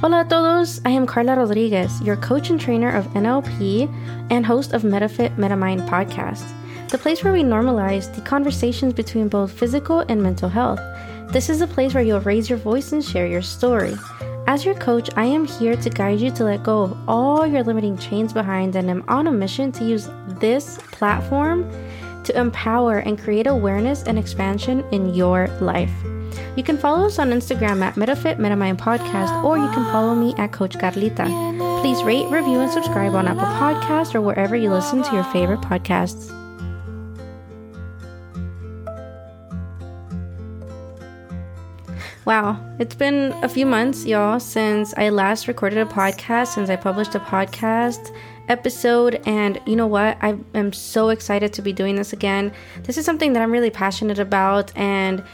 Hola a todos, I am Karla Rodriguez, your coach and trainer of NLP and host of MetaFit MetaMind podcast, the place where we normalize the conversations between both physical and mental health. This is a place where you'll raise your voice and share your story. As your coach, I am here to guide you to let go of all your limiting chains behind and am on a mission to use this platform to empower and create awareness and expansion in your life. You can follow us on Instagram at MetaFit Podcast, or you can follow me at Coach Karlita. Please rate, review, and subscribe on Apple Podcasts or wherever you listen to your favorite podcasts. Wow, it's been a few months, y'all, since I last recorded a podcast, since I published a podcast episode. And you know what? I am so excited to be doing this again. This is something that I'm really passionate about, and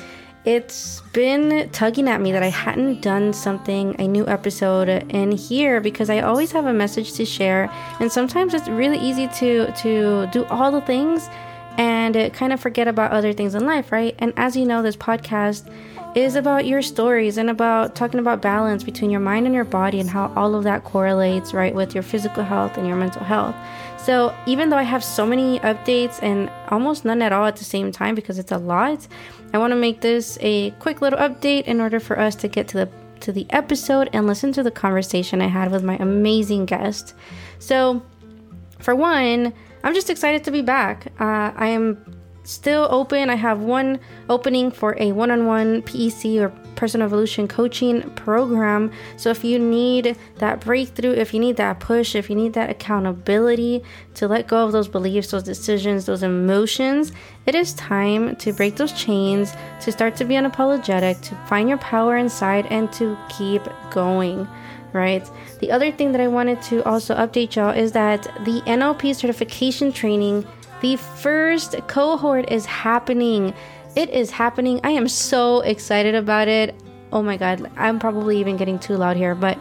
it's been tugging at me that I hadn't done something, a new episode in here because I always have a message to share. And sometimes it's really easy to, to do all the things and kind of forget about other things in life, right? And as you know, this podcast is about your stories and about talking about balance between your mind and your body and how all of that correlates, right, with your physical health and your mental health. So, even though I have so many updates and almost none at all at the same time because it's a lot, I want to make this a quick little update in order for us to get to the to the episode and listen to the conversation I had with my amazing guest. So, for one, I'm just excited to be back. Uh, I am still open. I have one opening for a one on one PEC or personal evolution coaching program. So if you need that breakthrough, if you need that push, if you need that accountability to let go of those beliefs, those decisions, those emotions, it is time to break those chains, to start to be unapologetic, to find your power inside, and to keep going right? The other thing that I wanted to also update y'all is that the NLP certification training the first cohort is happening. It is happening. I am so excited about it. Oh my god, I'm probably even getting too loud here, but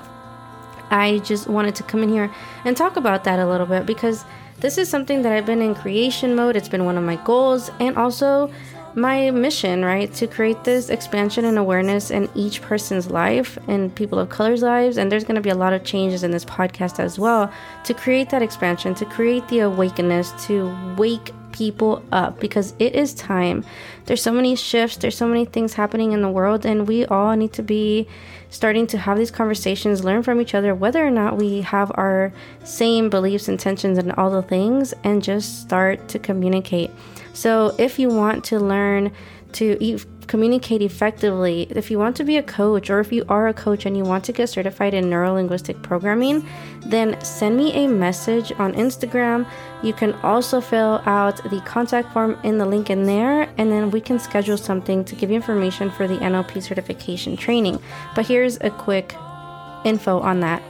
I just wanted to come in here and talk about that a little bit because this is something that I've been in creation mode. It's been one of my goals and also my mission, right, to create this expansion and awareness in each person's life and people of color's lives. And there's going to be a lot of changes in this podcast as well to create that expansion, to create the awakeness, to wake people up because it is time. There's so many shifts, there's so many things happening in the world, and we all need to be starting to have these conversations, learn from each other, whether or not we have our same beliefs, intentions, and all the things, and just start to communicate. So, if you want to learn to e- communicate effectively, if you want to be a coach, or if you are a coach and you want to get certified in neuro linguistic programming, then send me a message on Instagram. You can also fill out the contact form in the link in there, and then we can schedule something to give you information for the NLP certification training. But here's a quick info on that.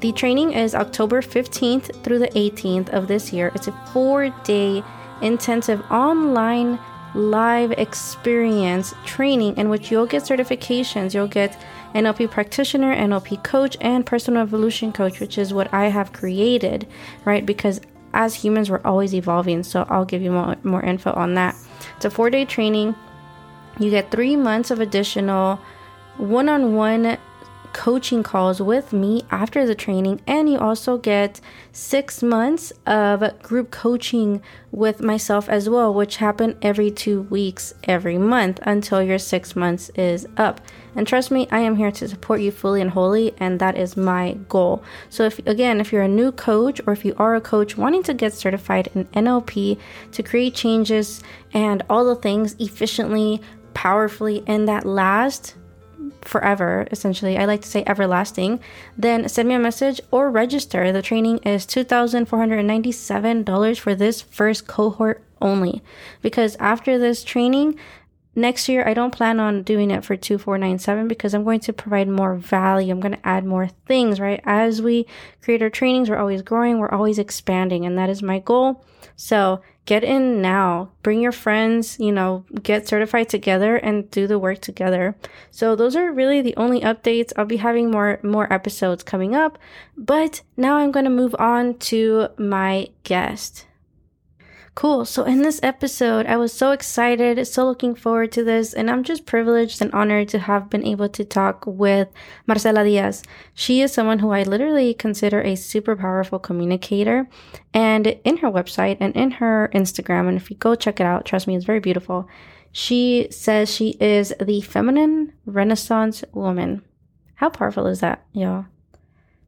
The training is October 15th through the 18th of this year. It's a four day intensive online live experience training in which you'll get certifications. You'll get NLP practitioner, NLP coach, and personal evolution coach, which is what I have created, right? Because as humans, we're always evolving. So I'll give you more, more info on that. It's a four day training. You get three months of additional one on one coaching calls with me after the training, and you also get six months of group coaching with myself as well, which happen every two weeks every month until your six months is up. And trust me, I am here to support you fully and wholly, and that is my goal. So, if again, if you're a new coach or if you are a coach wanting to get certified in NLP to create changes and all the things efficiently, powerfully, and that last forever, essentially, I like to say everlasting, then send me a message or register. The training is $2,497 for this first cohort only. Because after this training, next year I don't plan on doing it for 2497 because I'm going to provide more value. I'm going to add more things, right? As we create our trainings, we're always growing, we're always expanding, and that is my goal. So, get in now. Bring your friends, you know, get certified together and do the work together. So those are really the only updates. I'll be having more more episodes coming up, but now I'm going to move on to my guest. Cool. So, in this episode, I was so excited, so looking forward to this, and I'm just privileged and honored to have been able to talk with Marcela Diaz. She is someone who I literally consider a super powerful communicator. And in her website and in her Instagram, and if you go check it out, trust me, it's very beautiful. She says she is the feminine renaissance woman. How powerful is that, y'all?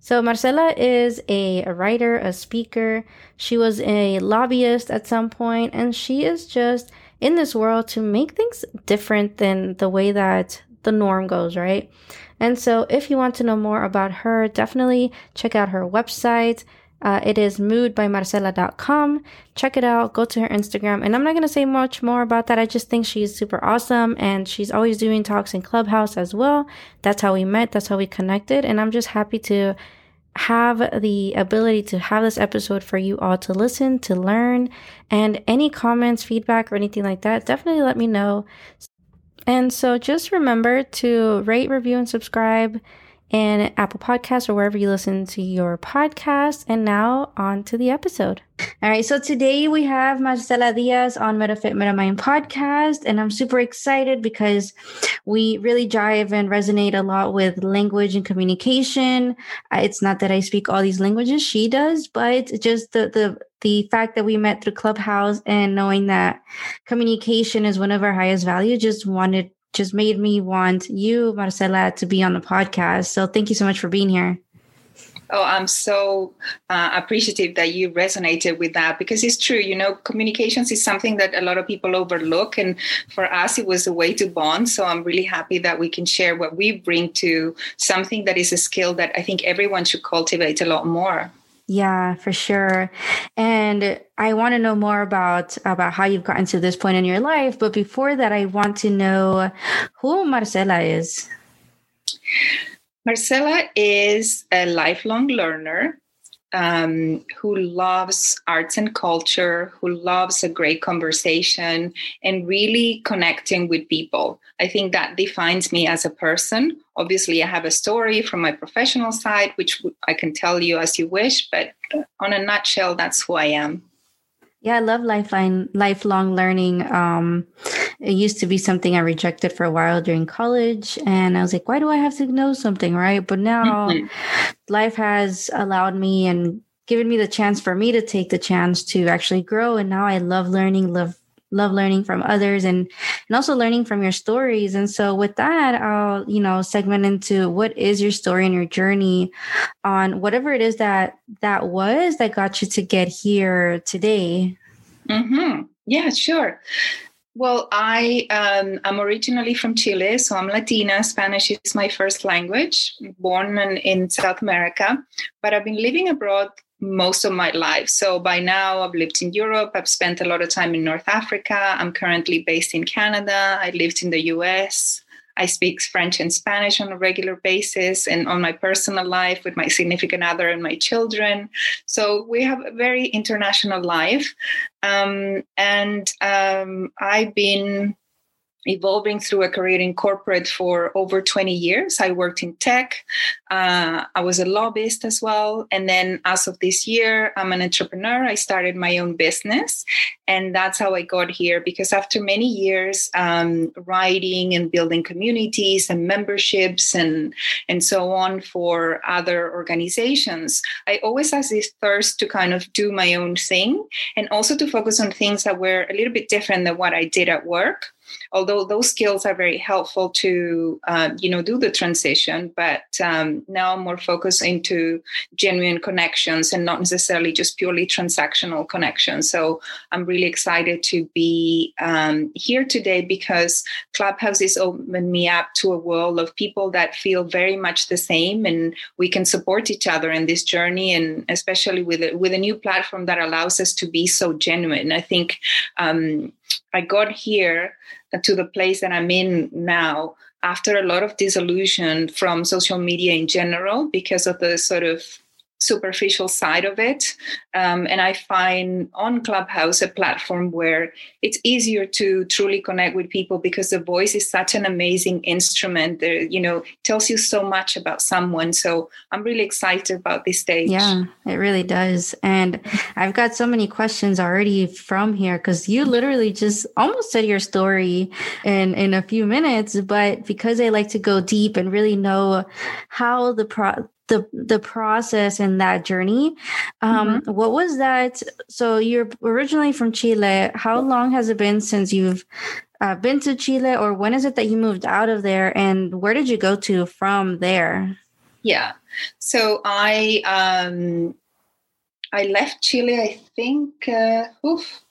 So Marcela is a, writer, a speaker. She was a lobbyist at some point, and she is just in this world to make things different than the way that the norm goes, right? And so if you want to know more about her, definitely check out her website. Uh, it is moodbymarcela.com. Check it out. Go to her Instagram. And I'm not going to say much more about that. I just think she's super awesome. And she's always doing talks in Clubhouse as well. That's how we met. That's how we connected. And I'm just happy to have the ability to have this episode for you all to listen, to learn. And any comments, feedback, or anything like that, definitely let me know. And so just remember to rate, review, and subscribe in Apple Podcasts or wherever you listen to your podcast. And now on to the episode. All right. So today we have Marcela Diaz on MetaFit MetaMind podcast. And I'm super excited because we really jive and resonate a lot with language and communication. Uh, it's not that I speak all these languages, she does, but just the, the, the fact that we met through Clubhouse and knowing that communication is one of our highest values, just wanted just made me want you, Marcela, to be on the podcast. So thank you so much for being here. Oh, I'm so uh, appreciative that you resonated with that because it's true. You know, communications is something that a lot of people overlook. And for us, it was a way to bond. So I'm really happy that we can share what we bring to something that is a skill that I think everyone should cultivate a lot more. Yeah, for sure. And I want to know more about about how you've gotten to this point in your life, but before that I want to know who Marcela is. Marcela is a lifelong learner um, who loves arts and culture, who loves a great conversation, and really connecting with people. I think that defines me as a person. Obviously, I have a story from my professional side, which I can tell you as you wish, but on a nutshell, that's who I am. Yeah, I love lifelong lifelong learning. Um, it used to be something I rejected for a while during college, and I was like, "Why do I have to know something?" Right? But now, mm-hmm. life has allowed me and given me the chance for me to take the chance to actually grow, and now I love learning, love love learning from others, and and also learning from your stories. And so, with that, I'll you know segment into what is your story and your journey on whatever it is that that was that got you to get here today. mm-hmm. Yeah. Sure. Well, I um, I'm originally from Chile, so I'm Latina. Spanish is my first language. Born in, in South America, but I've been living abroad most of my life. So by now, I've lived in Europe. I've spent a lot of time in North Africa. I'm currently based in Canada. I lived in the U.S. I speak French and Spanish on a regular basis and on my personal life with my significant other and my children. So we have a very international life. Um, and um, I've been evolving through a career in corporate for over 20 years. I worked in tech. Uh, I was a lobbyist as well. And then as of this year, I'm an entrepreneur. I started my own business. And that's how I got here because after many years um, writing and building communities and memberships and, and so on for other organizations, I always had this thirst to kind of do my own thing and also to focus on things that were a little bit different than what I did at work although those skills are very helpful to uh, you know do the transition but um, now i'm more focused into genuine connections and not necessarily just purely transactional connections. So i'm really excited to be um, here today because clubhouse is opened me up to a world of people that feel very much the same and we can support each other in this journey and especially with a, with a new platform that allows us to be so genuine. I think um, I got here to the place that I'm in now after a lot of disillusion from social media in general because of the sort of superficial side of it. Um, and I find on Clubhouse a platform where it's easier to truly connect with people because the voice is such an amazing instrument. That, you know, tells you so much about someone. So I'm really excited about this stage. Yeah, it really does. And I've got so many questions already from here because you literally just almost said your story in in a few minutes. But because I like to go deep and really know how the pro the the process and that journey. Um mm-hmm. what was that? So you're originally from chile. How long has it been since you've uh, been to chile or when is it that you moved out of there and where did you go to from there? Yeah. So i um i left chile i think uh, oof,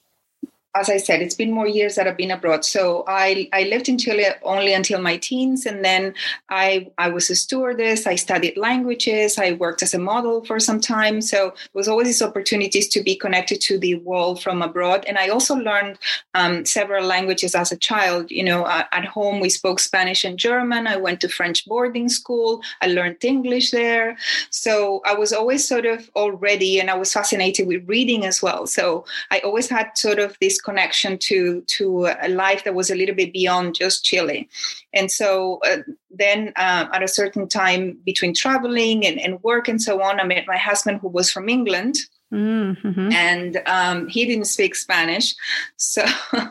as I said, it's been more years that I've been abroad. So I, I lived in Chile only until my teens, and then I I was a stewardess. I studied languages. I worked as a model for some time. So there was always these opportunities to be connected to the world from abroad. And I also learned um, several languages as a child. You know, uh, at home we spoke Spanish and German. I went to French boarding school. I learned English there. So I was always sort of already, and I was fascinated with reading as well. So I always had sort of this connection to to a life that was a little bit beyond just Chile. And so uh, then uh, at a certain time between traveling and, and work and so on, I met my husband who was from England. Mm-hmm. And um, he didn't speak Spanish, so, so,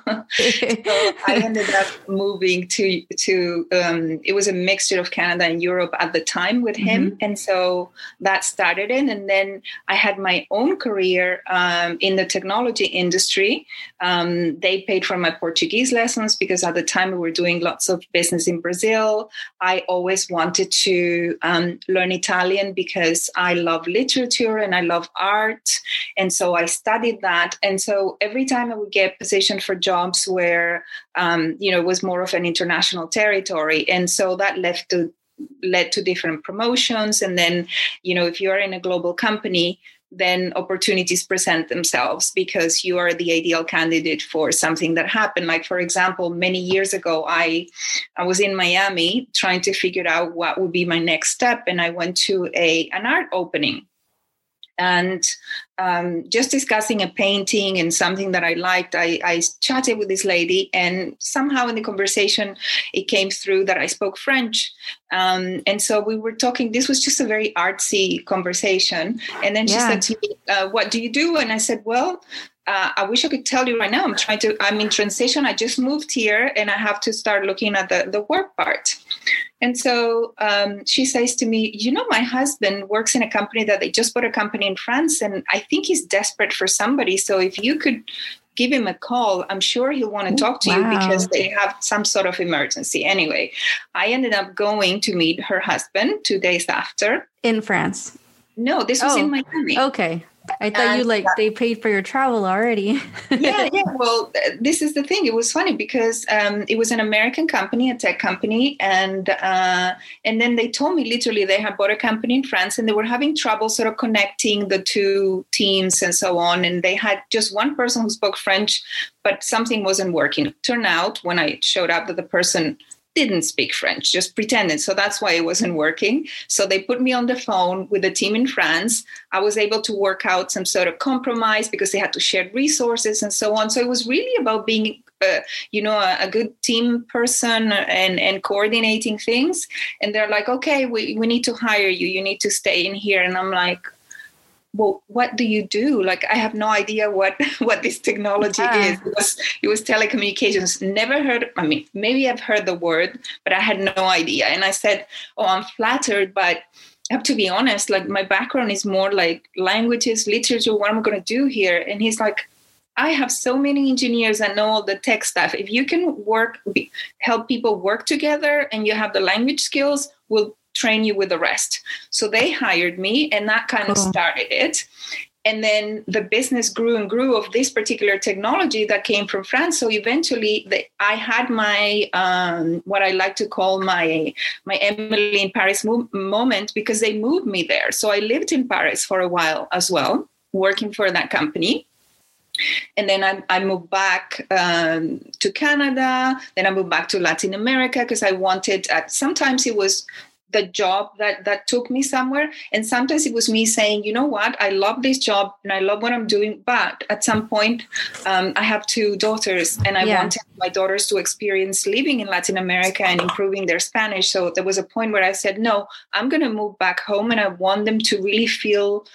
I ended up moving to to. Um, it was a mixture of Canada and Europe at the time with him, mm-hmm. and so that started it. And then I had my own career um, in the technology industry. Um, they paid for my Portuguese lessons because at the time we were doing lots of business in Brazil. I always wanted to um, learn Italian because I love literature and I love art and so I studied that. And so every time I would get positioned for jobs where, um, you know, it was more of an international territory. And so that left to led to different promotions. And then you know if you are in a global company then opportunities present themselves because you are the ideal candidate for something that happened. Like for example many years ago i i was in miami trying to figure out what would be my next step. And i went to a an art opening and um, just discussing a painting and something that I liked, I, I, chatted with this lady, and somehow in the conversation, it came through that I spoke French. Um, and so we were talking, this was just a very artsy conversation. And then she yeah. said to me, uh, What do you do? And I said, Well, uh, I wish I could tell you right now. I'm trying to, I'm in transition. I just moved here and I have to start looking at the, the work part. And so um, she says to me, You know, my husband works in a company that they just bought a company in France, and I think he's desperate for somebody. So if you could give him a call, I'm sure he'll want to talk to wow. you because they have some sort of emergency. Anyway, I ended up going to meet her husband two days after. In France? No, this was oh, in Miami. Okay. I thought and, you like they paid for your travel already. yeah, yeah. Well, this is the thing. It was funny because um, it was an American company, a tech company, and uh, and then they told me literally they had bought a company in France and they were having trouble sort of connecting the two teams and so on. And they had just one person who spoke French, but something wasn't working. Turned out when I showed up that the person didn't speak French, just pretended. So that's why it wasn't working. So they put me on the phone with a team in France. I was able to work out some sort of compromise because they had to share resources and so on. So it was really about being, uh, you know, a, a, good team person and, and coordinating things. And they're like, okay, we, we need to hire you. You need to stay in here. And I'm like, well what do you do? Like i have no idea what what this technology yeah. is. It was, it was telecommunications. Never heard i mean maybe i've heard the word but i had no idea. And i said oh i'm flattered but I have to be honest like my background is more like languages literature what am i going to do here? And he's like I have so many engineers that know all the tech stuff. If you can work, help people work together, and you have the language skills, we'll train you with the rest. So they hired me, and that kind of started it. And then the business grew and grew of this particular technology that came from France. So eventually, the, I had my um, what I like to call my my Emily in Paris mo- moment because they moved me there. So I lived in Paris for a while as well, working for that company and then I, I moved back um, to Canada. Then I moved back to Latin America because I wanted. Uh, sometimes it was the job that that took me somewhere. And sometimes it was me saying you know what? I love this job and i love what i'm doing but at some point um, i have two daughters and i yeah. wanted my daughters to experience living in latin america and improving their spanish. So there was a point where i said no i'm going to move back home and i want them to really feel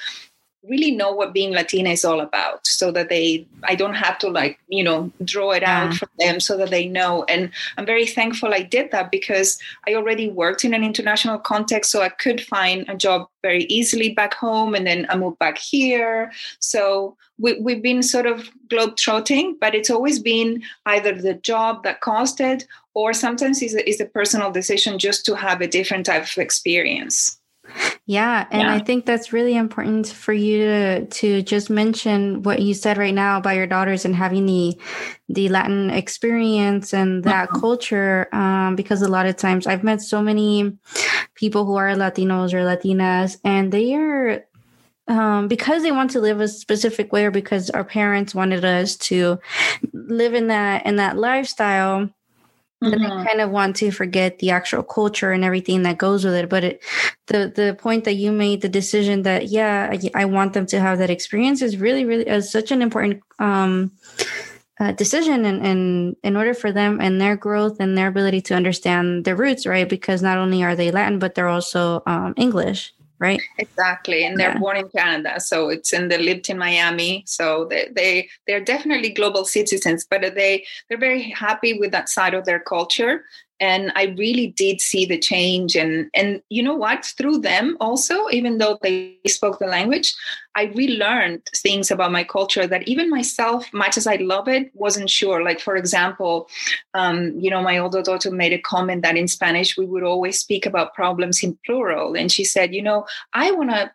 really know what being Latina is all about so that they, I don't have to like, you know, draw it yeah. out from them so that they know. And I'm very thankful I did that because I already worked in an international context. So I could find a job very easily back home and then I moved back here. So we, we've been sort of globetrotting, but it's always been either the job that caused it or sometimes it's a, it's a personal decision just to have a different type of experience. Yeah, and yeah. I think that's really important for you to to just mention what you said right now about your daughters and having the the Latin experience and that mm-hmm. culture. Um, because a lot of times I've met so many people who are Latinos or Latinas, and they are um, because they want to live a specific way, or because our parents wanted us to live in that in that lifestyle mm-hmm. and I kind of want to forget the actual culture and everything that goes with it. But it, the the point that you made, the decision that yeah, I, I want them to have that experience is really really is such an important um, uh, decision and, and in order for them and their growth and their ability to understand their roots, right? Because not only are they Latin, but they're also um, English right? Exactly, and they're yeah. born in Canada, so it's and they lived in Miami, so they they they're definitely global citizens, but they they're very happy with that side of their culture, and i really did see the change. And and you know what? Through them also even though they spoke the language i relearned things about my culture that even myself much as i love it wasn't sure. Like for example um, you know my older daughter made a comment that in spanish we would always speak about problems in plural. And she said you know i want to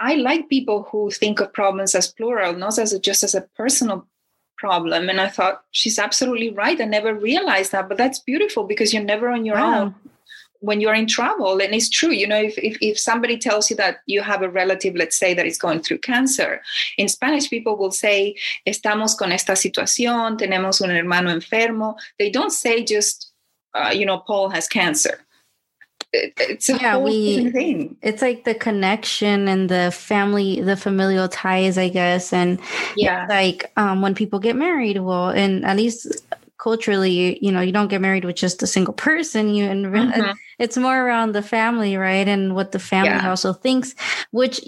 I like people who think of problems as plural, not as a, just as a personal problem. And I thought, she's absolutely right. I never realized that, but that's beautiful because you're never on your wow. own when you're in trouble. And it's true, you know, if, if, if, somebody tells you that you have a relative, let's say, that is going through cancer, in Spanish, people will say, estamos con esta situación, tenemos un hermano enfermo. They don't say just, uh, you know, Paul has cancer it's a yeah, we, thing. It's like the connection and the family, the familial ties, I guess. And yeah, like um, when people get married, well, and at least culturally, you know, you don't get married with just a single person. You and mm-hmm. it's more around the family, right? And what the family yeah. also thinks, which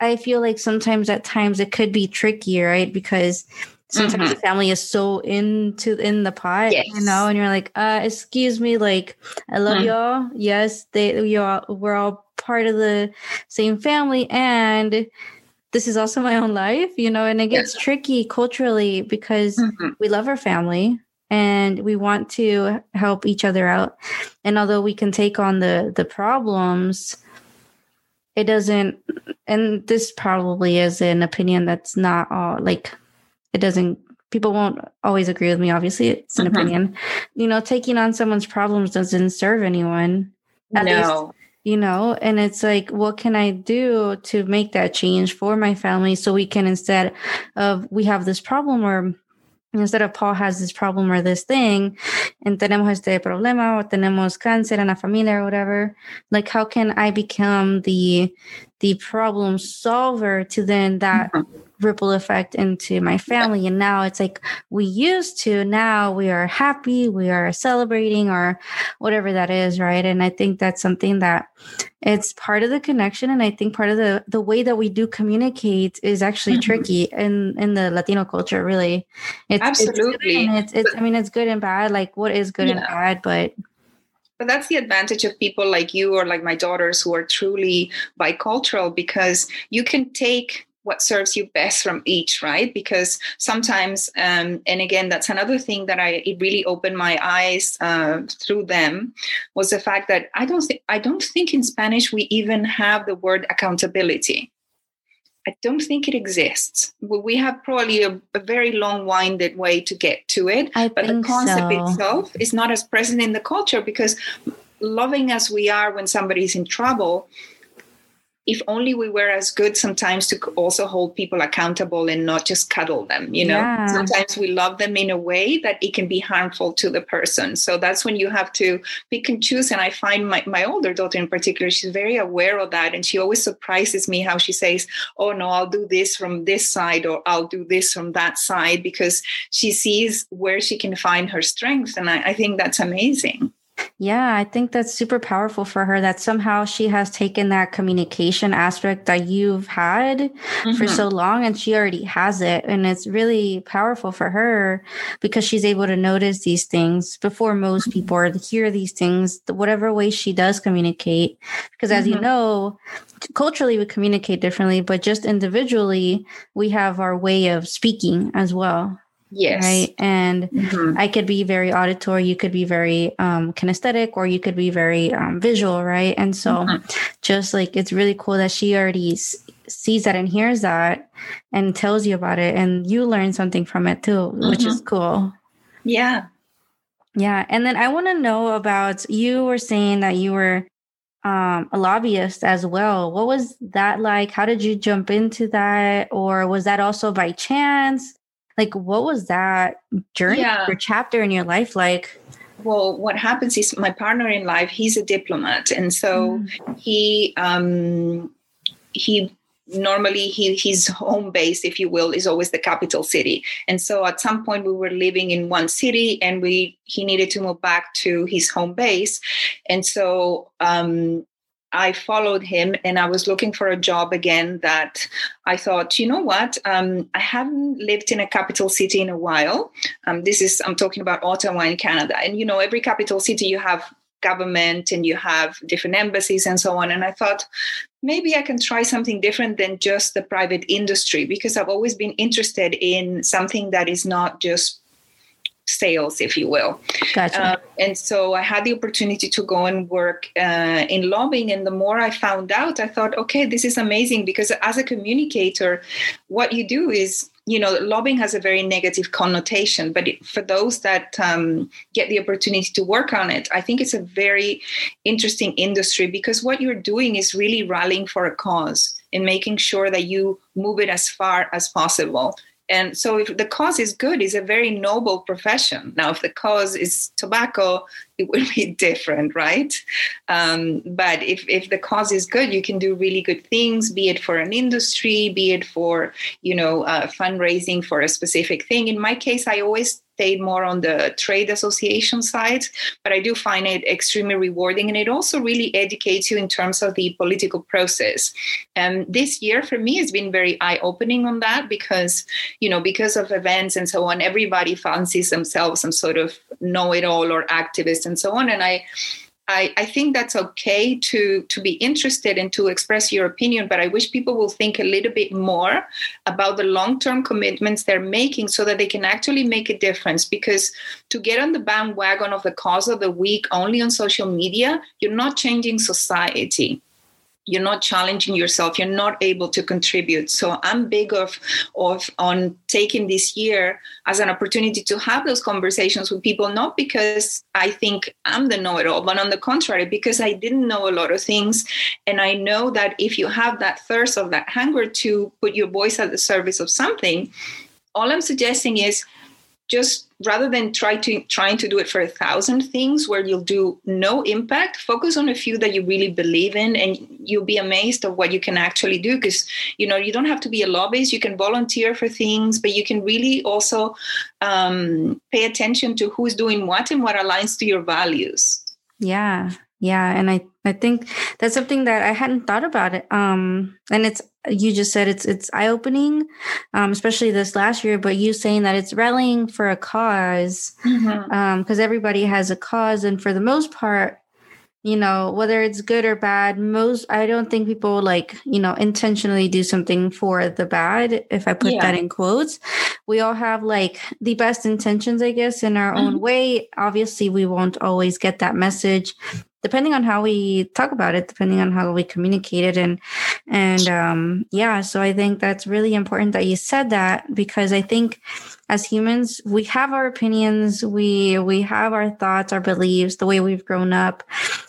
I feel like sometimes at times it could be trickier, right? Because sometimes mm-hmm. the family is so into in the pot yes. you know and you're like uh excuse me like i love mm-hmm. y'all yes they you all we're all part of the same family and this is also my own life you know and it gets yes. tricky culturally because mm-hmm. we love our family and we want to help each other out and although we can take on the the problems it doesn't and this probably is an opinion that's not all like it doesn't people won't always agree with me obviously it's an mm-hmm. opinion you know taking on someone's problems doesn't serve anyone at no. least you know and it's like what can i do to make that change for my family so we can instead of we have this problem or instead of Paul has this problem or this thing, and tenemos este problema, or tenemos cáncer en la familia or whatever, like how can I become the the problem solver to then that mm-hmm ripple effect into my family. And now it's like we used to, now we are happy, we are celebrating or whatever that is, right? And I think that's something that it's part of the connection. And I think part of the the way that we do communicate is actually mm-hmm. tricky in in the Latino culture, really. It's, Absolutely. It's, it's, it's I mean it's good and bad. Like what is good yeah. and bad, but but that's the advantage of people like you or like my daughters who are truly bicultural because you can take what serves you best from each right because sometimes um, and again that's another thing that i it really opened my eyes uh, through them was the fact that i don't think i don't think in spanish we even have the word accountability I don't think it exists. We have probably a, a very long-winded way to get to it, I but the concept so. itself is not as present in the culture because loving as we are when somebody's in trouble, if only we were as good sometimes to also hold people accountable and not just cuddle them you know? Yeah. sometimes we love them in a way that it can be harmful to the person. So that's when you have to pick and choose. And i find my, my older daughter in particular she's very aware of that. And she always surprises me how she says oh no i'll do this from this side or i'll do this from that side because she sees where she can find her strength. And i, I think that's amazing yeah, I think that's super powerful for her that somehow she has taken that communication aspect that you've had mm-hmm. for so long and she already has it. And it's really powerful for her because she's able to notice these things before most mm-hmm. people or hear these things, whatever way she does communicate. Because as mm-hmm. you know, culturally we communicate differently, but just individually, we have our way of speaking as well. Yes. Right. And mm-hmm. I could be very auditory, you could be very um, kinesthetic, or you could be very um, visual. Right. And so, mm-hmm. just like it's really cool that she already s- sees that and hears that and tells you about it. And you learn something from it too, mm-hmm. which is cool. Yeah. Yeah. And then I want to know about you were saying that you were um, a lobbyist as well. What was that like? How did you jump into that? Or was that also by chance? Like, what was that journey yeah. or chapter in your life like? Well, what happens is my partner in life, he's a diplomat. And so mm. he, um, he normally he, his home base if you will is always the capital city and so at some point we were living in one city and we he needed to move back to his home base and so um, I followed him and I was looking for a job again that I thought, you know what? Um, I haven't lived in a capital city in a while. Um, this is, I'm talking about Ottawa in Canada. And, you know, every capital city you have government and you have different embassies and so on. And I thought, maybe I can try something different than just the private industry because I've always been interested in something that is not just sales, if you will. Gotcha. Uh, and so I had the opportunity to go and work uh, in lobbying. And the more I found out, I thought, okay, this is amazing because as a communicator, what you do is you know, lobbying has a very negative connotation, but it, for those that um, get the opportunity to work on it, I think it's a very interesting industry because what you're doing is really rallying for a cause and making sure that you move it as far as possible and so if the cause is good it's a very noble profession. Now if the cause is tobacco it would be different right? Um, but if, if the cause is good you can do really good things be it for an industry be it for you know uh, fundraising for a specific thing. In my case i always stayed more on the trade association side, but I do find it extremely rewarding. And it also really educates you in terms of the political process. And this year for me has been very eye opening on that because, you know, because of events and so on, everybody fancies themselves some sort of know it all or activist and so on. And I, I, I, think that's okay to to be interested and to express your opinion, but I wish people will think a little bit more about the long-term commitments they're making so that they can actually make a difference. Because to get on the bandwagon of the cause of the week only on social media, you're not changing society you're not challenging yourself you're not able to contribute. So i'm big of of on taking this year as an opportunity to have those conversations with people not because i think i'm the know-it-all but on the contrary because i didn't know a lot of things. And i know that if you have that thirst of that hunger to put your voice at the service of something all i'm suggesting is just rather than try to trying to do it for a thousand things where you'll do no impact focus on a few that you really believe in and you'll be amazed of what you can actually do because you know you don't have to be a lobbyist you can volunteer for things but you can really also um, pay attention to who's doing what and what aligns to your values yeah yeah and i i think that's something that i hadn't thought about it um and it's you just said it's it's eye opening, um, especially this last year. But you saying that it's rallying for a cause, because mm-hmm. um, everybody has a cause, and for the most part, you know, whether it's good or bad, most I don't think people like you know intentionally do something for the bad. If I put yeah. that in quotes, we all have like the best intentions, I guess, in our mm-hmm. own way. Obviously, we won't always get that message depending on how we talk about it, depending on how we communicate it. And And um, yeah, so I think that's really important that you said that because I think as humans, we have our opinions, we we have our thoughts, our beliefs, the way we've grown up,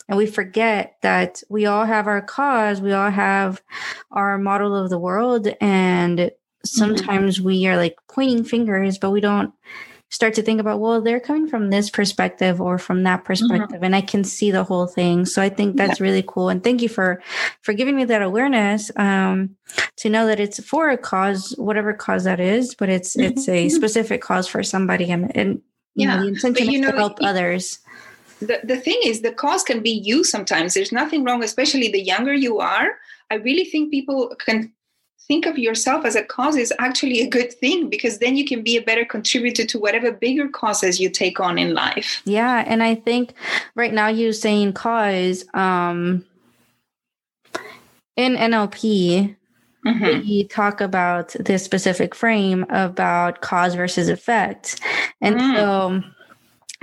and we forget that we all have our cause, we all have our model of the world, and mm-hmm. sometimes we are like pointing fingers, but we don't start to think about well they're coming from this perspective or from that mm-hmm. perspective mm-hmm. and i can see the whole thing so i think that's yeah. really cool and thank you for for giving me that awareness um to know that it's for a cause whatever cause that is but it's mm-hmm. it's a specific cause for somebody and and you yeah. know the intention but, is know, to help it, others the, the thing is the cause can be you sometimes there's nothing wrong especially the younger you are i really think people can think of yourself as a cause is actually a good thing because then you can be a better contributor to whatever bigger causes you take on in life. Yeah, and I think right now you're saying cause um in NLP Mm-hmm. we talk about this specific frame about cause versus effect. And mm. so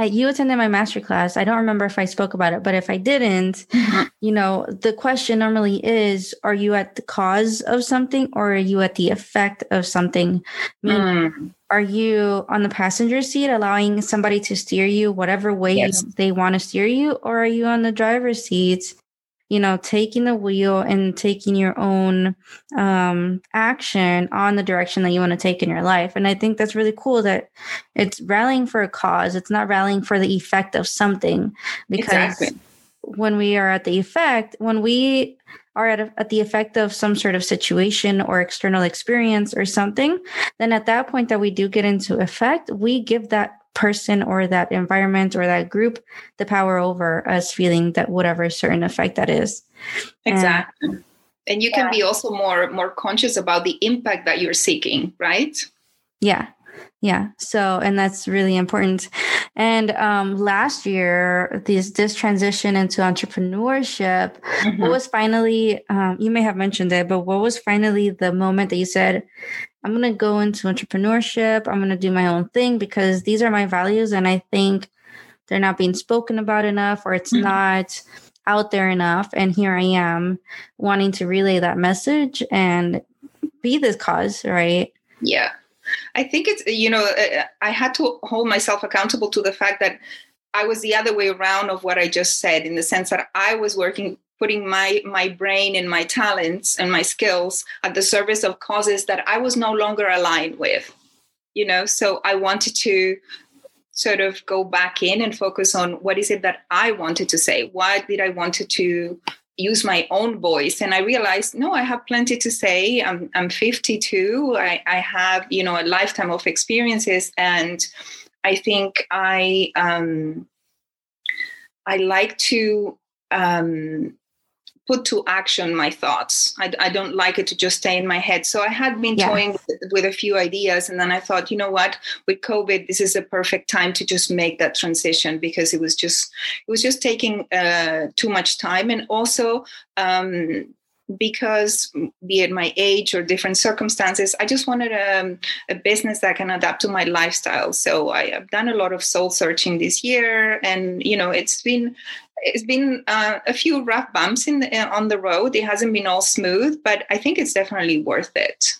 you attended my masterclass. I don't remember if I spoke about it, but if I didn't, mm-hmm. you know, the question normally is Are you at the cause of something or are you at the effect of something? Mm. Are you on the passenger seat allowing somebody to steer you whatever way yes. they want to steer you? Or are you on the driver's seat you know, taking the wheel and taking your own um, action on the direction that you want to take in your life. And I think that's really cool that it's rallying for a cause. It's not rallying for the effect of something because exactly. when we are at the effect, when we are at, a, at the effect of some sort of situation or external experience or something, then at that point that we do get into effect, we give that person or that environment or that group the power over us feeling that whatever certain effect that is. Exactly. And, and you can yeah. be also more more conscious about the impact that you're seeking right? Yeah. Yeah. So and that's really important. And um last year this this transition into entrepreneurship mm-hmm. what was finally um, you may have mentioned it but what was finally the moment that you said I'm going to go into entrepreneurship. I'm going to do my own thing because these are my values. And I think they're not being spoken about enough or it's mm-hmm. not out there enough. And here I am wanting to relay that message and be this cause, right? Yeah. I think it's, you know, uh, I had to hold myself accountable to the fact that I was the other way around of what I just said, in the sense that I was working putting my my brain and my talents and my skills at the service of causes that I was no longer aligned with. You know, so I wanted to sort of go back in and focus on what is it that I wanted to say? Why did I wanted to use my own voice? And I realized, no, I have plenty to say. I'm I'm 52. I, I have, you know, a lifetime of experiences and I think I um I like to um, put to action my thoughts. I, I, don't like it to just stay in my head. So I had been yeah. toying with, with, a few ideas, and then I thought, you know what, with COVID, this is a perfect time to just make that transition because it was just it was just taking uh, too much time, and also. Um, because be it my age or different circumstances i just wanted a, um, a business that can adapt to my lifestyle so i have done a lot of soul searching this year and you know it's been it's been uh, a few rough bumps in the, uh, on the road. It hasn't been all smooth, but I think it's definitely worth it.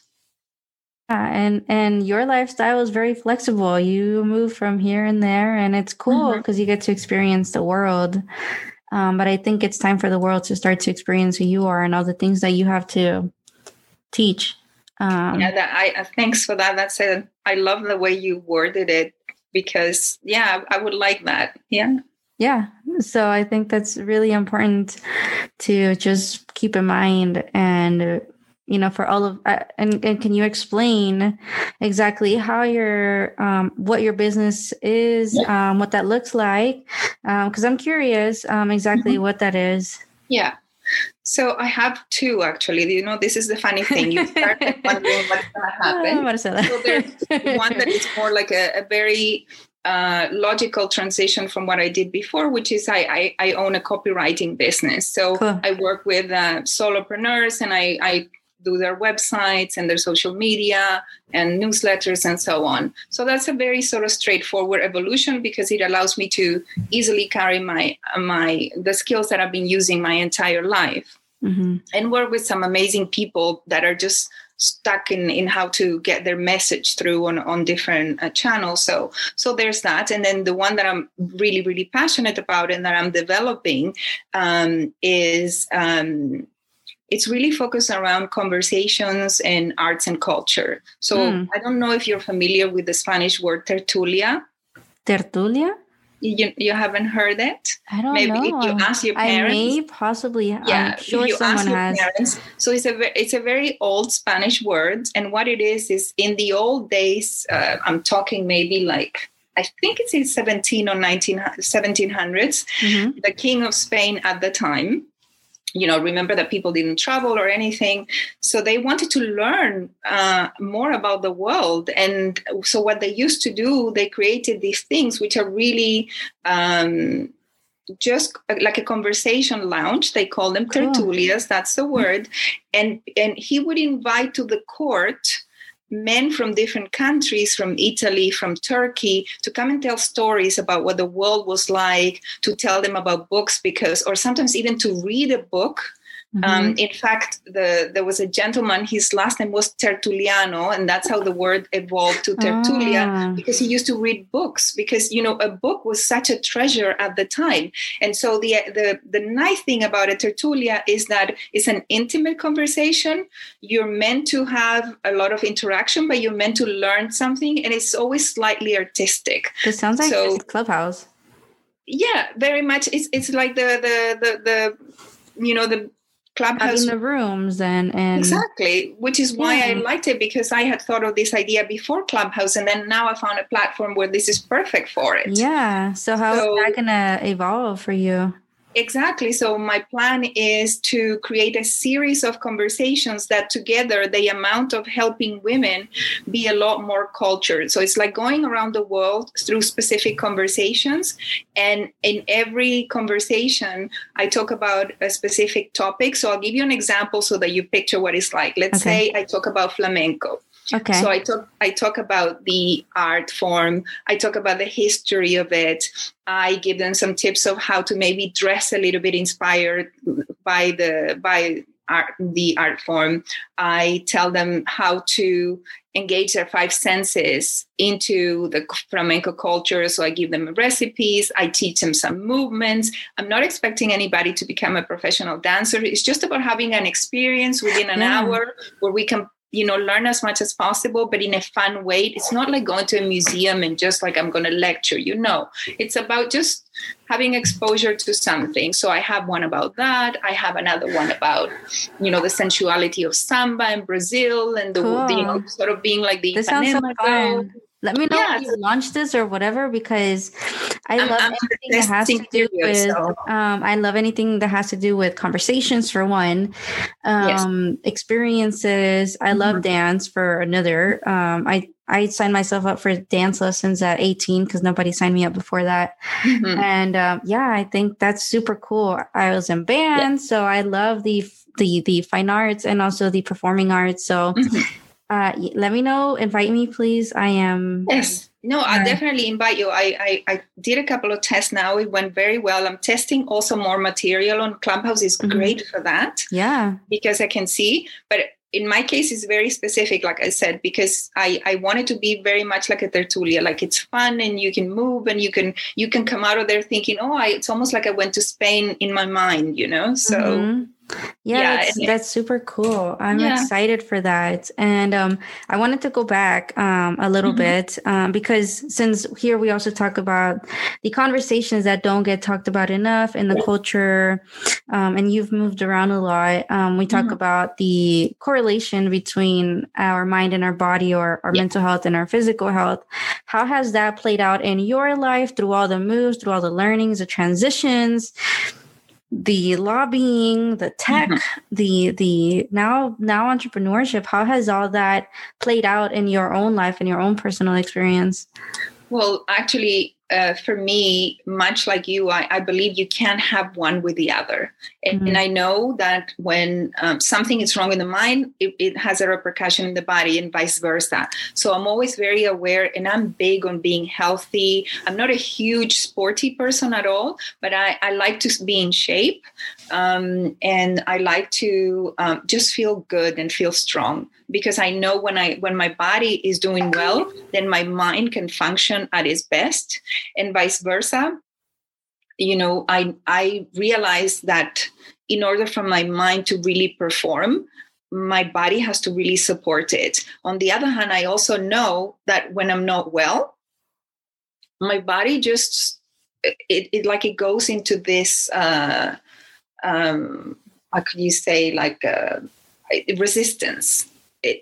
Yeah, and and your lifestyle is very flexible. You move from here and there, and it's cool because mm-hmm. you get to experience the world. Um, but I think it's time for the world to start to experience who you are and all the things that you have to teach. Um, yeah, that, I thanks for that. That's a, I love the way you worded it because yeah, I would like that. Yeah. Yeah. So I think that's really important to just keep in mind and you know for all of uh, and, and can you explain exactly how your um, what your business is yeah. um, what that looks like because um, i'm curious um, exactly mm-hmm. what that is yeah so I have two actually. You know, this is the funny thing. You start wondering what's going to happen. so there's one that is more like a, a very uh, logical transition from what I did before, which is I, I, I own a copywriting business. So cool. I work with uh, solopreneurs and I, I do their websites and their social media and newsletters and so on. So that's a very sort of straightforward evolution because it allows me to easily carry my my the skills that I've been using my entire life. mm-hmm. and work with some amazing people that are just stuck in in how to get their message through on on different uh, channels so so there's that and then the one that i'm really really passionate about and that i'm developing um, is um, it's really focused around conversations and arts and culture so mm. i don't know if you're familiar with the spanish word tertulia tertulia you, you haven't heard it? I don't Maybe know. if you ask your parents. I may possibly. Yeah, I'm sure someone has. Parents, so it's a it's a very old Spanish word, and what it is is in the old days. Uh, I'm talking maybe like I think it's in 17 or 19 1700s. Mm-hmm. The king of Spain at the time you know remember that people didn't travel or anything. So they wanted to learn uh, more about the world. And so what they used to do they created these things which are really um, just like a conversation lounge. They call them tertulias that's the word. And and he would invite to the court men from different countries, from Italy, from Turkey, to come and tell stories about what the world was like, to tell them about books, because, or sometimes even to read a book mm-hmm. Um, in fact, the, there was a gentleman, his last name was Tertuliano, and that's how the word evolved to Tertulia ah. because he used to read books because, you know, a book was such a treasure at the time. And so the, the, the nice thing about a Tertulia is that it's an intimate conversation. You're meant to have a lot of interaction, but you're meant to learn something, and it's always slightly artistic. It sounds like so, Clubhouse. Yeah, very much. It's, it's like the, the, the, the, you know, the Clubhouse having the rooms and and exactly, which is why yeah. I liked it because I had thought of this idea before Clubhouse, and then now I found a platform where this is perfect for it. Yeah. So how so, is that gonna evolve for you? Exactly. So my plan is to create a series of conversations that together the amount of helping women be a lot more cultured. So it's like going around the world through specific conversations. And in every conversation, I talk about a specific topic. So I'll give you an example so that you picture what it's like. Let's okay. say I talk about flamenco. Okay. So I talk I talk about the art form. I talk about the history of it. I give them some tips of how to maybe dress a little bit inspired by the by art, the art form. I tell them how to engage their five senses into the flamenco culture. So I give them recipes, I teach them some movements. I'm not expecting anybody to become a professional dancer. It's just about having an experience within an yeah. hour where we can you know learn as much as possible but in a fun way. It's not like going to a museum and just like i'm going to lecture you know. It's about just having exposure to something. So i have one about that. I have another one about you know the sensuality of samba in brazil and the, cool. the you know sort of being like the this sounds so fun. Let me know yeah, you launch this or whatever because I love I'm, anything that has to do with. So. Um, I love anything that has to do with conversations for one, um, yes. experiences. I mm-hmm. love dance for another. Um, I I signed myself up for dance lessons at 18 because nobody signed me up before that. Mm-hmm. And um, yeah, I think that's super cool. I was in band, yeah. so I love the the the fine arts and also the performing arts. So. Mm-hmm uh, let me know. Invite me, please. I am. Yes. No, I'll uh, definitely invite you. I, I, I did a couple of tests now. It went very well. I'm testing also more material on Clubhouse is mm-hmm. great for that. Yeah. Because I can see. But in my case, it's very specific, like I said, because I, I want it to be very much like a tertulia. Like it's fun and you can move and you can you can come out of there thinking, oh, I, it's almost like I went to Spain in my mind, you know? So mm-hmm. Yeah, yeah that's, that's, super cool. I'm yeah. excited for that. And um, I wanted to go back um, a little mm-hmm. bit um, because since here we also talk about the conversations that don't get talked about enough in the culture, um, and you've moved around a lot. Um, we talk mm-hmm. about the correlation between our mind and our body or our yeah. mental health and our physical health. How has that played out in your life through all the moves, through all the learnings, the transitions? The lobbying the tech mm-hmm. the the now now entrepreneurship how has all that played out in your own life and your own personal experience well actually uh, for me, much like you, I, I, believe you can't have one with the other. And, mm-hmm. and I know that when um, something is wrong in the mind, it, it, has a repercussion in the body and vice versa. So I'm always very aware and I'm big on being healthy. I'm not a huge sporty person at all, but I, I like to be in shape. Um, and I like to um, just feel good and feel strong because I know when I when my body is doing well, then my mind can function at its best, and vice versa. You know, I I realize that in order for my mind to really perform, my body has to really support it. On the other hand, I also know that when I'm not well, my body just it, it like it goes into this uh um how could you say like uh, resistance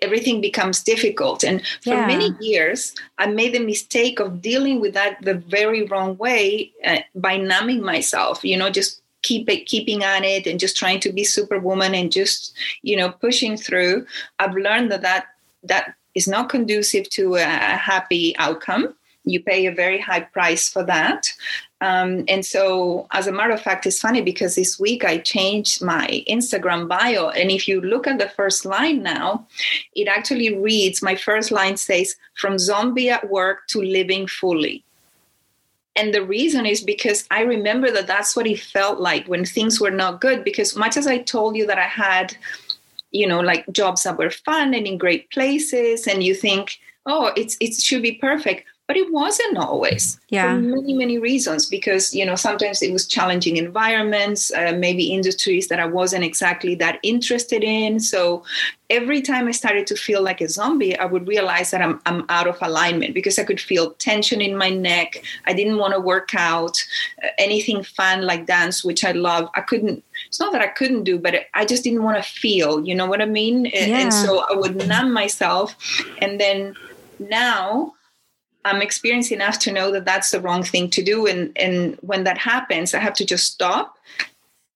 everything becomes difficult. And for yeah. many years i made the mistake of dealing with that the very wrong way uh, by numbing myself you know just keep it keeping at it and just trying to be superwoman and just you know pushing through. I've learned that that that is not conducive to a happy outcome you pay a very high price for that um, and so, as a matter of fact, it's funny because this week I changed my Instagram bio. And if you look at the first line now, it actually reads my first line says, From zombie at work to living fully. And the reason is because I remember that that's what it felt like when things were not good. Because much as I told you that I had, you know, like jobs that were fun and in great places, and you think, oh, it's it should be perfect but it wasn't always yeah for many many reasons because you know sometimes it was challenging environments uh, maybe industries that i wasn't exactly that interested in so every time i started to feel like a zombie i would realize that i'm, I'm out of alignment because i could feel tension in my neck i didn't want to work out uh, anything fun like dance which i love i couldn't it's not that I couldn't do, but I just didn't want to feel, you know what I mean? Yeah. And so I would numb myself. And then now I'm experienced enough to know that that's the wrong thing to do. And, and when that happens, I have to just stop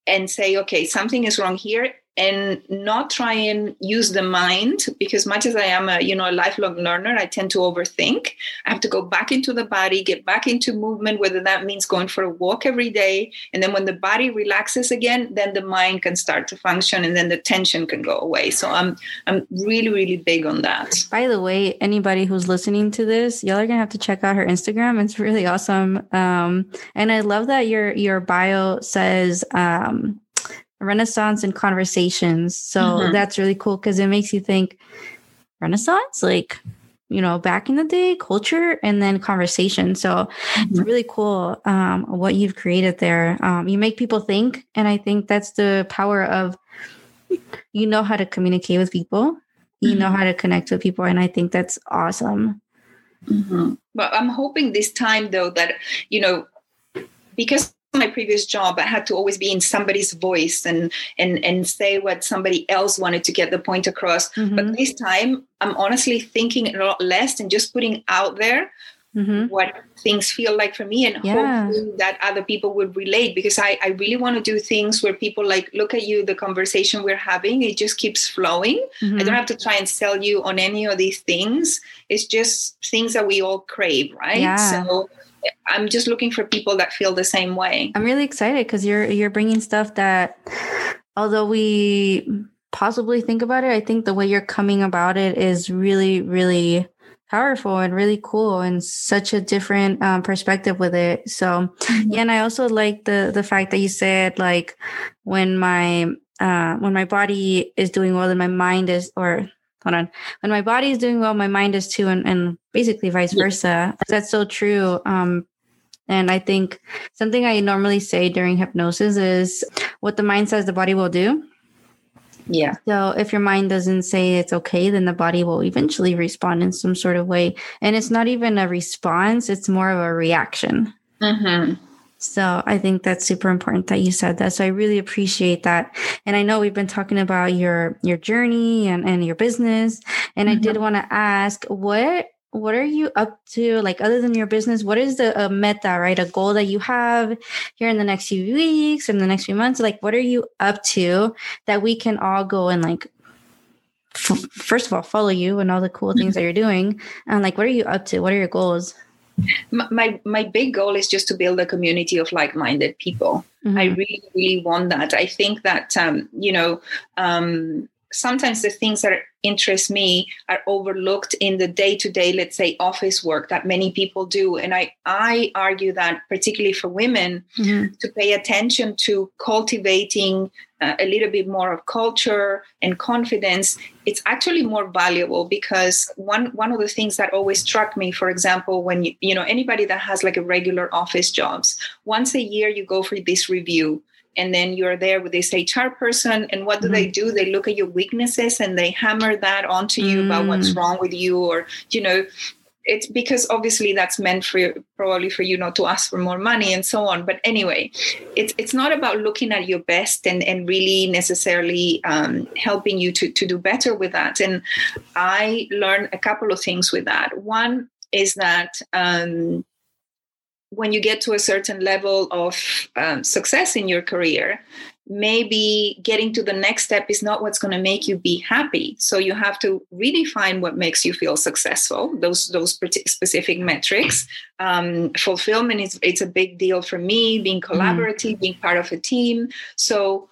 and say, okay, something is wrong here and not try and use the mind because much as i am a you know a lifelong learner i tend to overthink. I have to go back into the body get back into movement whether that means going for a walk every day. And then when the body relaxes again then the mind can start to function and then the tension can go away. So i'm i'm really really big on that. By the way anybody who's listening to this y'all are gonna have to check out her instagram. It's really awesome. Um and i love that your your bio says um Renaissance and conversations. So mm-hmm. that's really cool because it makes you think Renaissance, like, you know, back in the day, culture and then conversation. So mm-hmm. it's really cool um, what you've created there. Um, you make people think. And I think that's the power of you know how to communicate with people, you mm-hmm. know how to connect with people. And I think that's awesome. Mm-hmm. But I'm hoping this time, though, that, you know, because my previous job i had to always be in somebody's voice and and and say what somebody else wanted to get the point across mm-hmm. but this time i'm honestly thinking a lot less and just putting out there mm-hmm. what things feel like for me and yeah. hoping that other people would relate because I, I really want to do things where people like look at you the conversation we're having it just keeps flowing mm-hmm. i don't have to try and sell you on any of these things it's just things that we all crave right yeah. so I'm just looking for people that feel the same way. I'm really excited because you're you're bringing stuff that, although we possibly think about it, I think the way you're coming about it is really really powerful and really cool and such a different um, perspective with it. So mm-hmm. yeah, and I also like the the fact that you said like when my uh, when my body is doing well and my mind is or hold on. When my body is doing well my mind is too and, and basically vice versa. That's so true. Um and i think something i normally say during hypnosis is what the mind says the body will do. Yeah. So if your mind doesn't say it's okay then the body will eventually respond in some sort of way. And it's not even a response it's more of a reaction. Mm-hmm. So I think that's super important that you said that. So I really appreciate that. And I know we've been talking about your your journey and, and your business. And mm-hmm. I did mm-hmm. want to ask what what are you up to like other than your business what is the a meta right a goal that you have here in the next few weeks or in the next few months like what are you up to that we can all go and like f- first of all follow you and all the cool things that you're doing and like what are you up to what are your goals my my big goal is just to build a community of like-minded people mm-hmm. i really really want that i think that um, you know um, sometimes the things that interest me are overlooked in the day-to-day let's say office work that many people do and i i argue that particularly for women mm-hmm. to pay attention to cultivating uh, a little bit more of culture and confidence it's actually more valuable because one one of the things that always struck me for example when you you know anybody that has like a regular office jobs once a year you go for this review and then you're there with this HR person. And what do mm-hmm. they do? They look at your weaknesses and they hammer that onto you mm. about what's mm. wrong with you, or you know, it's because obviously that's meant for you, probably for you not to ask for more money and so on. But anyway it's it's not about looking at your best and and really necessarily um, helping you to to do better with that. And i learned a couple of things with that. One is that um, when you get to a certain level of um, success in your career, maybe getting to the next step is not what's going to make you be happy. So you have to redefine what makes you feel successful. Those those specific metrics. Um, fulfillment is it's a big deal for me. Being mm-hmm. collaborative, mm. being part of a team. So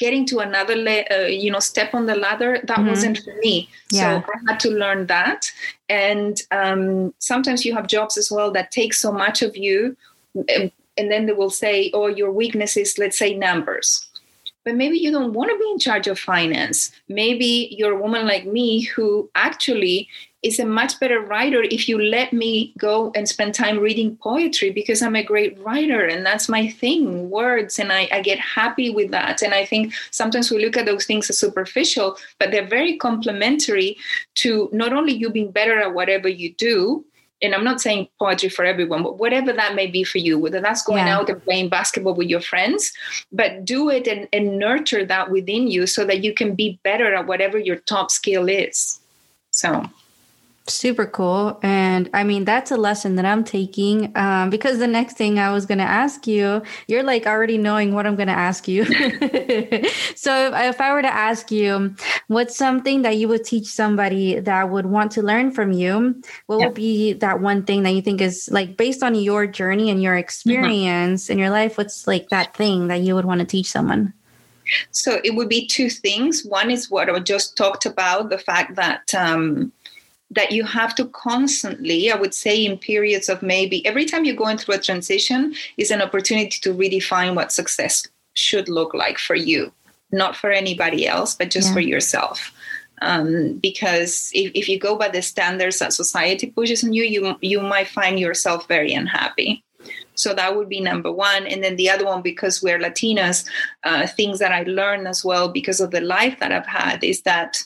getting to another le- uh, you know step on the ladder that mm-hmm. wasn't for me yeah. so i had to learn that and um, sometimes you have jobs as well that take so much of you and, and then they will say oh your weakness is let's say numbers but maybe you don't want to be in charge of finance maybe you're a woman like me who actually is a much better writer if you let me go and spend time reading poetry because I'm a great writer and that's my thing, words, and I, I, get happy with that. And I think sometimes we look at those things as superficial, but they're very complementary to not only you being better at whatever you do. And I'm not saying poetry for everyone, but whatever that may be for you, whether that's going yeah. out and playing basketball with your friends, but do it and, and nurture that within you so that you can be better at whatever your top skill is. So Super cool. And I mean, that's a lesson that I'm taking um, because the next thing I was going to ask you, you're like already knowing what I'm going to ask you. so if, if, I were to ask you, what's something that you would teach somebody that would want to learn from you? What would be that one thing that you think is like based on your journey and your mm-hmm. experience mm-hmm. in your life? What's like that thing that you would want to teach someone? So it would be two things. One is what I just talked about the fact that, um, that you have to constantly, I would say, in periods of maybe every time you're going through a transition, is an opportunity to redefine what success should look like for you, not for anybody else, but just yeah. for yourself. Um, because if, if you go by the standards that society pushes on you, you you might find yourself very unhappy. So that would be number one. And then the other one, because we're Latinas, uh, things that I learned as well because of the life that I've had is that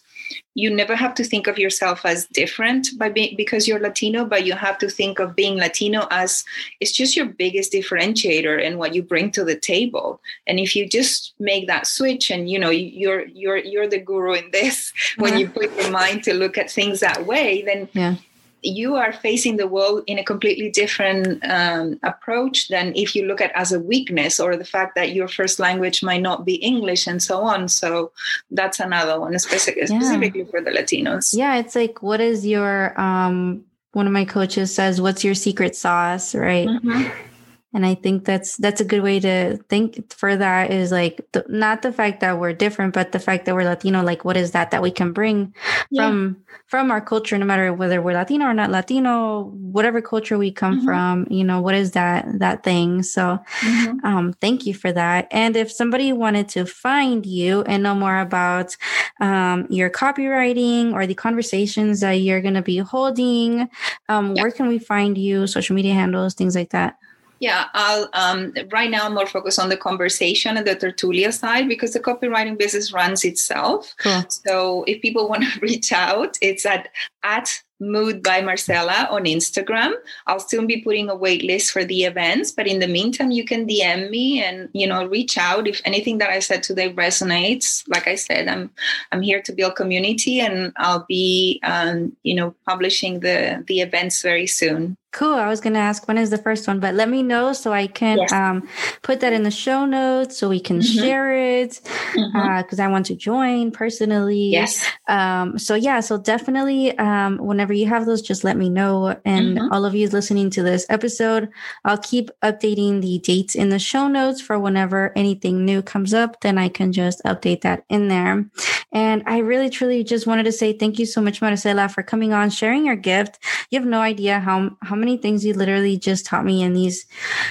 you never have to think of yourself as different by being because you're Latino, but you have to think of being Latino as it's just your biggest differentiator and what you bring to the table. And if you just make that switch and you know you're you're you're the guru in this, when you put your mind to look at things that way, then yeah you are facing the world in a completely different um, approach than if you look at as a weakness or the fact that your first language might not be English and so on. So that's another one, specific, yeah. specifically for the Latinos. Yeah, it's like, what is your, um, one of my coaches says, what's your secret sauce, right? Mm-hmm and i think that's that's a good way to think for that is like the, not the fact that we're different but the fact that we're latino like what is that that we can bring yeah. from from our culture no matter whether we're latino or not latino whatever culture we come mm-hmm. from you know what is that that thing so mm-hmm. um thank you for that and if somebody wanted to find you and know more about um your copywriting or the conversations that you're going to be holding um yeah. where can we find you social media handles things like that yeah, I'll um, right now I'm more focused on the conversation and the tertulia side because the copywriting business runs itself. Cool. So if people want to reach out, it's at at Mood by Marcela on Instagram. I'll soon be putting a wait list for the events, but in the meantime, you can DM me and you know reach out if anything that I said today resonates. Like I said, I'm I'm here to build community, and I'll be um, you know publishing the the events very soon. Cool. I was going to ask when is the first one, but let me know so I can yes. um, put that in the show notes so we can mm-hmm. share it because mm-hmm. uh, I want to join personally. Yes. Um, so, yeah, so definitely um, whenever you have those, just let me know. And mm-hmm. all of you listening to this episode, I'll keep updating the dates in the show notes for whenever anything new comes up, then I can just update that in there. And I really, truly just wanted to say thank you so much, Maricela, for coming on, sharing your gift. You have no idea how, how many things you literally just taught me in these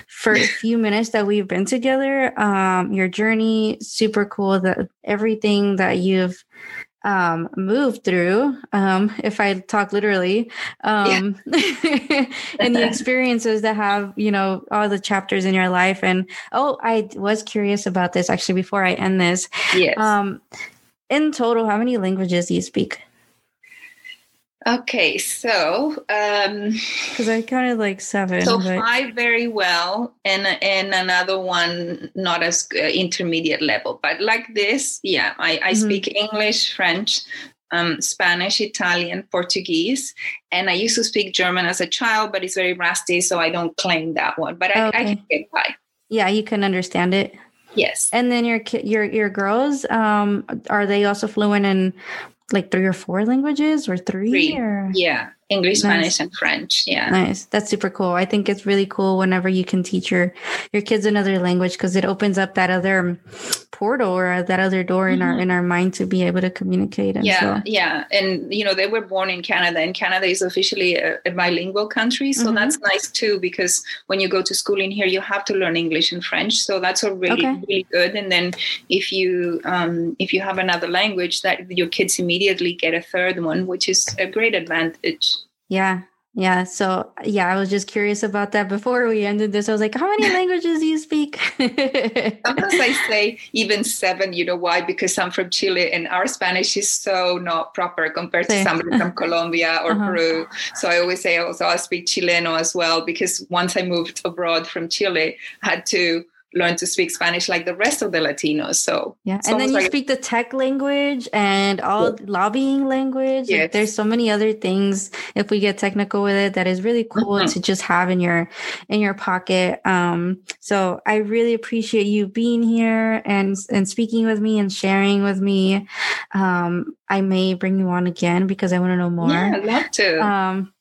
first few minutes that we've been together. Um, your journey, super cool. That everything that you've um, moved through, um, if I talk literally, um, yeah. and the experiences that have, you know, all the chapters in your life. And oh, I was curious about this actually before I end this. Yes. Um, in total, how many languages do you speak? Okay, so because um, I counted like seven. So but... five very well, and and another one not as uh, intermediate level, but like this, yeah. I, I mm-hmm. speak English, French, um, Spanish, Italian, Portuguese, and I used to speak German as a child, but it's very rusty, so I don't claim that one. But I, okay. I can get by. Yeah, you can understand it. Yes. And then your your your girls, um, are they also fluent in like three or four languages or three, three. Or? yeah english nice. spanish and french yeah nice that's super cool i think it's really cool whenever you can teach your your kids another language because it opens up that other portal or that other door in mm-hmm. our in our mind to be able to communicate and yeah so. yeah and you know they were born in canada and canada is officially a, a bilingual country so mm-hmm. that's nice too because when you go to school in here you have to learn english and french so that's already really okay. really good and then if you um, if you have another language that your kids immediately get a third one which is a great advantage yeah. Yeah. So, yeah, I was just curious about that before we ended this. I was like, how many languages do you speak? Sometimes I say even seven. You know why? Because I'm from Chile and our Spanish is so not proper compared to somebody from Colombia or uh-huh. Peru. So I always say also I speak Chileno as well because once I moved abroad from Chile, I had to learn to speak Spanish like the rest of the Latinos. So yeah, and then you like speak the tech language and all yeah. lobbying language. Yes. Like there's so many other things if we get technical with it that is really cool mm-hmm. to just have in your in your pocket. Um, so I really appreciate you being here and and speaking with me and sharing with me. Um, I may bring you on again because I want to know more. Yeah, I'd love to. Um,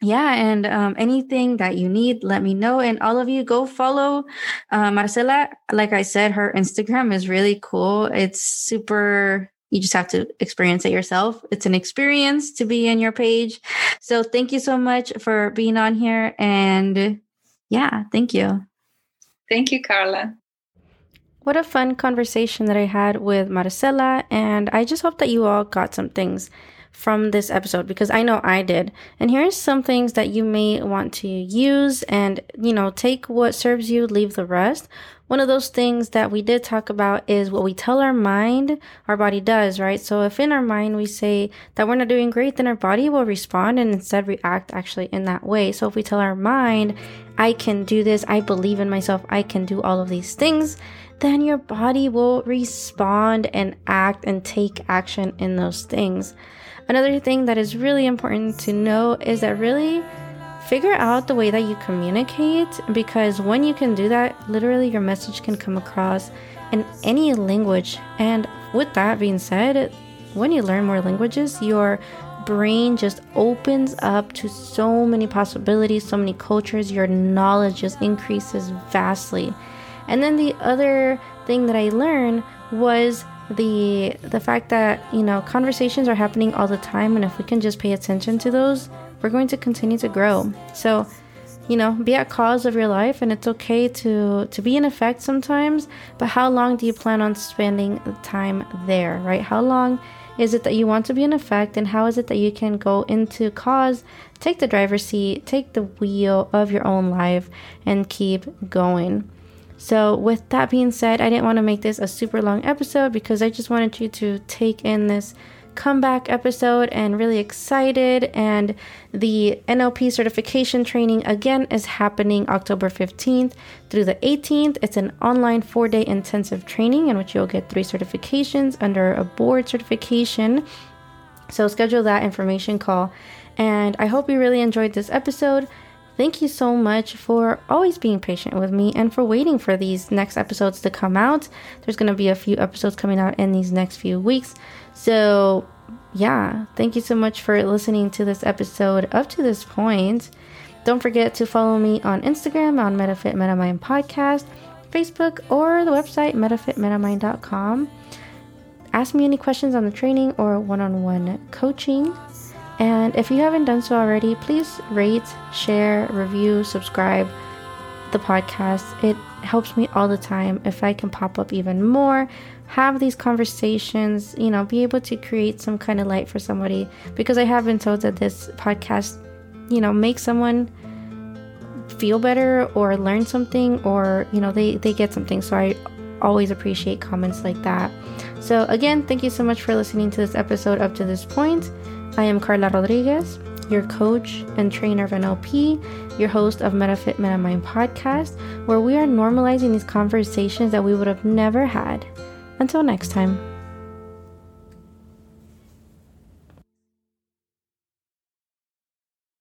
yeah and um, anything that you need let me know and all of you go follow uh, marcela. Like i said her instagram is really cool. It's super you just have to experience it yourself. It's an experience to be in your page. So thank you so much for being on here and yeah thank you. Thank you Karla. What a fun conversation that i had with marcela and i just hope that you all got some things from this episode because I know I did. And here's some things that you may want to use and, you know, take what serves you, leave the rest. One of those things that we did talk about is what we tell our mind, our body does, right? So if in our mind we say that we're not doing great, then our body will respond and instead react actually in that way. So if we tell our mind, I can do this, I believe in myself, I can do all of these things, then your body will respond and act and take action in those things. Another thing that is really important to know is that really figure out the way that you communicate because when you can do that, literally your message can come across in any language. And with that being said, when you learn more languages, your brain just opens up to so many possibilities, so many cultures, your knowledge just increases vastly. And then the other thing that I learned was the the fact that you know conversations are happening all the time and if we can just pay attention to those we're going to continue to grow. So you know be at cause of your life and it's okay to to be in effect sometimes but how long do you plan on spending time there right? How long is it that you want to be in effect and how is it that you can go into cause take the driver's seat take the wheel of your own life and keep going so, with that being said, I didn't want to make this a super long episode because I just wanted you to take in this comeback episode and really excited. And the NLP certification training again is happening October 15th through the 18th. It's an online four day intensive training in which you'll get three certifications under a board certification. So, schedule that information call. And I hope you really enjoyed this episode. Thank you so much for always being patient with me and for waiting for these next episodes to come out. There's going to be a few episodes coming out in these next few weeks. So, yeah, thank you so much for listening to this episode up to this point. Don't forget to follow me on Instagram on MetaFit MetaMind Podcast, Facebook, or the website metafitmetamind.com. Ask me any questions on the training or one on one coaching. And if you haven't done so already, please rate, share, review, subscribe the podcast. It helps me all the time if I can pop up even more, have these conversations, you know, be able to create some kind of light for somebody because I have been told that this podcast, you know, makes someone feel better or learn something or, you know, they they get something. So I always appreciate comments like that. So again, thank you so much for listening to this episode up to this point. I am Karla Rodriguez, your coach and trainer of NLP, your host of MetaFit MetaMind podcast, where we are normalizing these conversations that we would have never had. Until next time.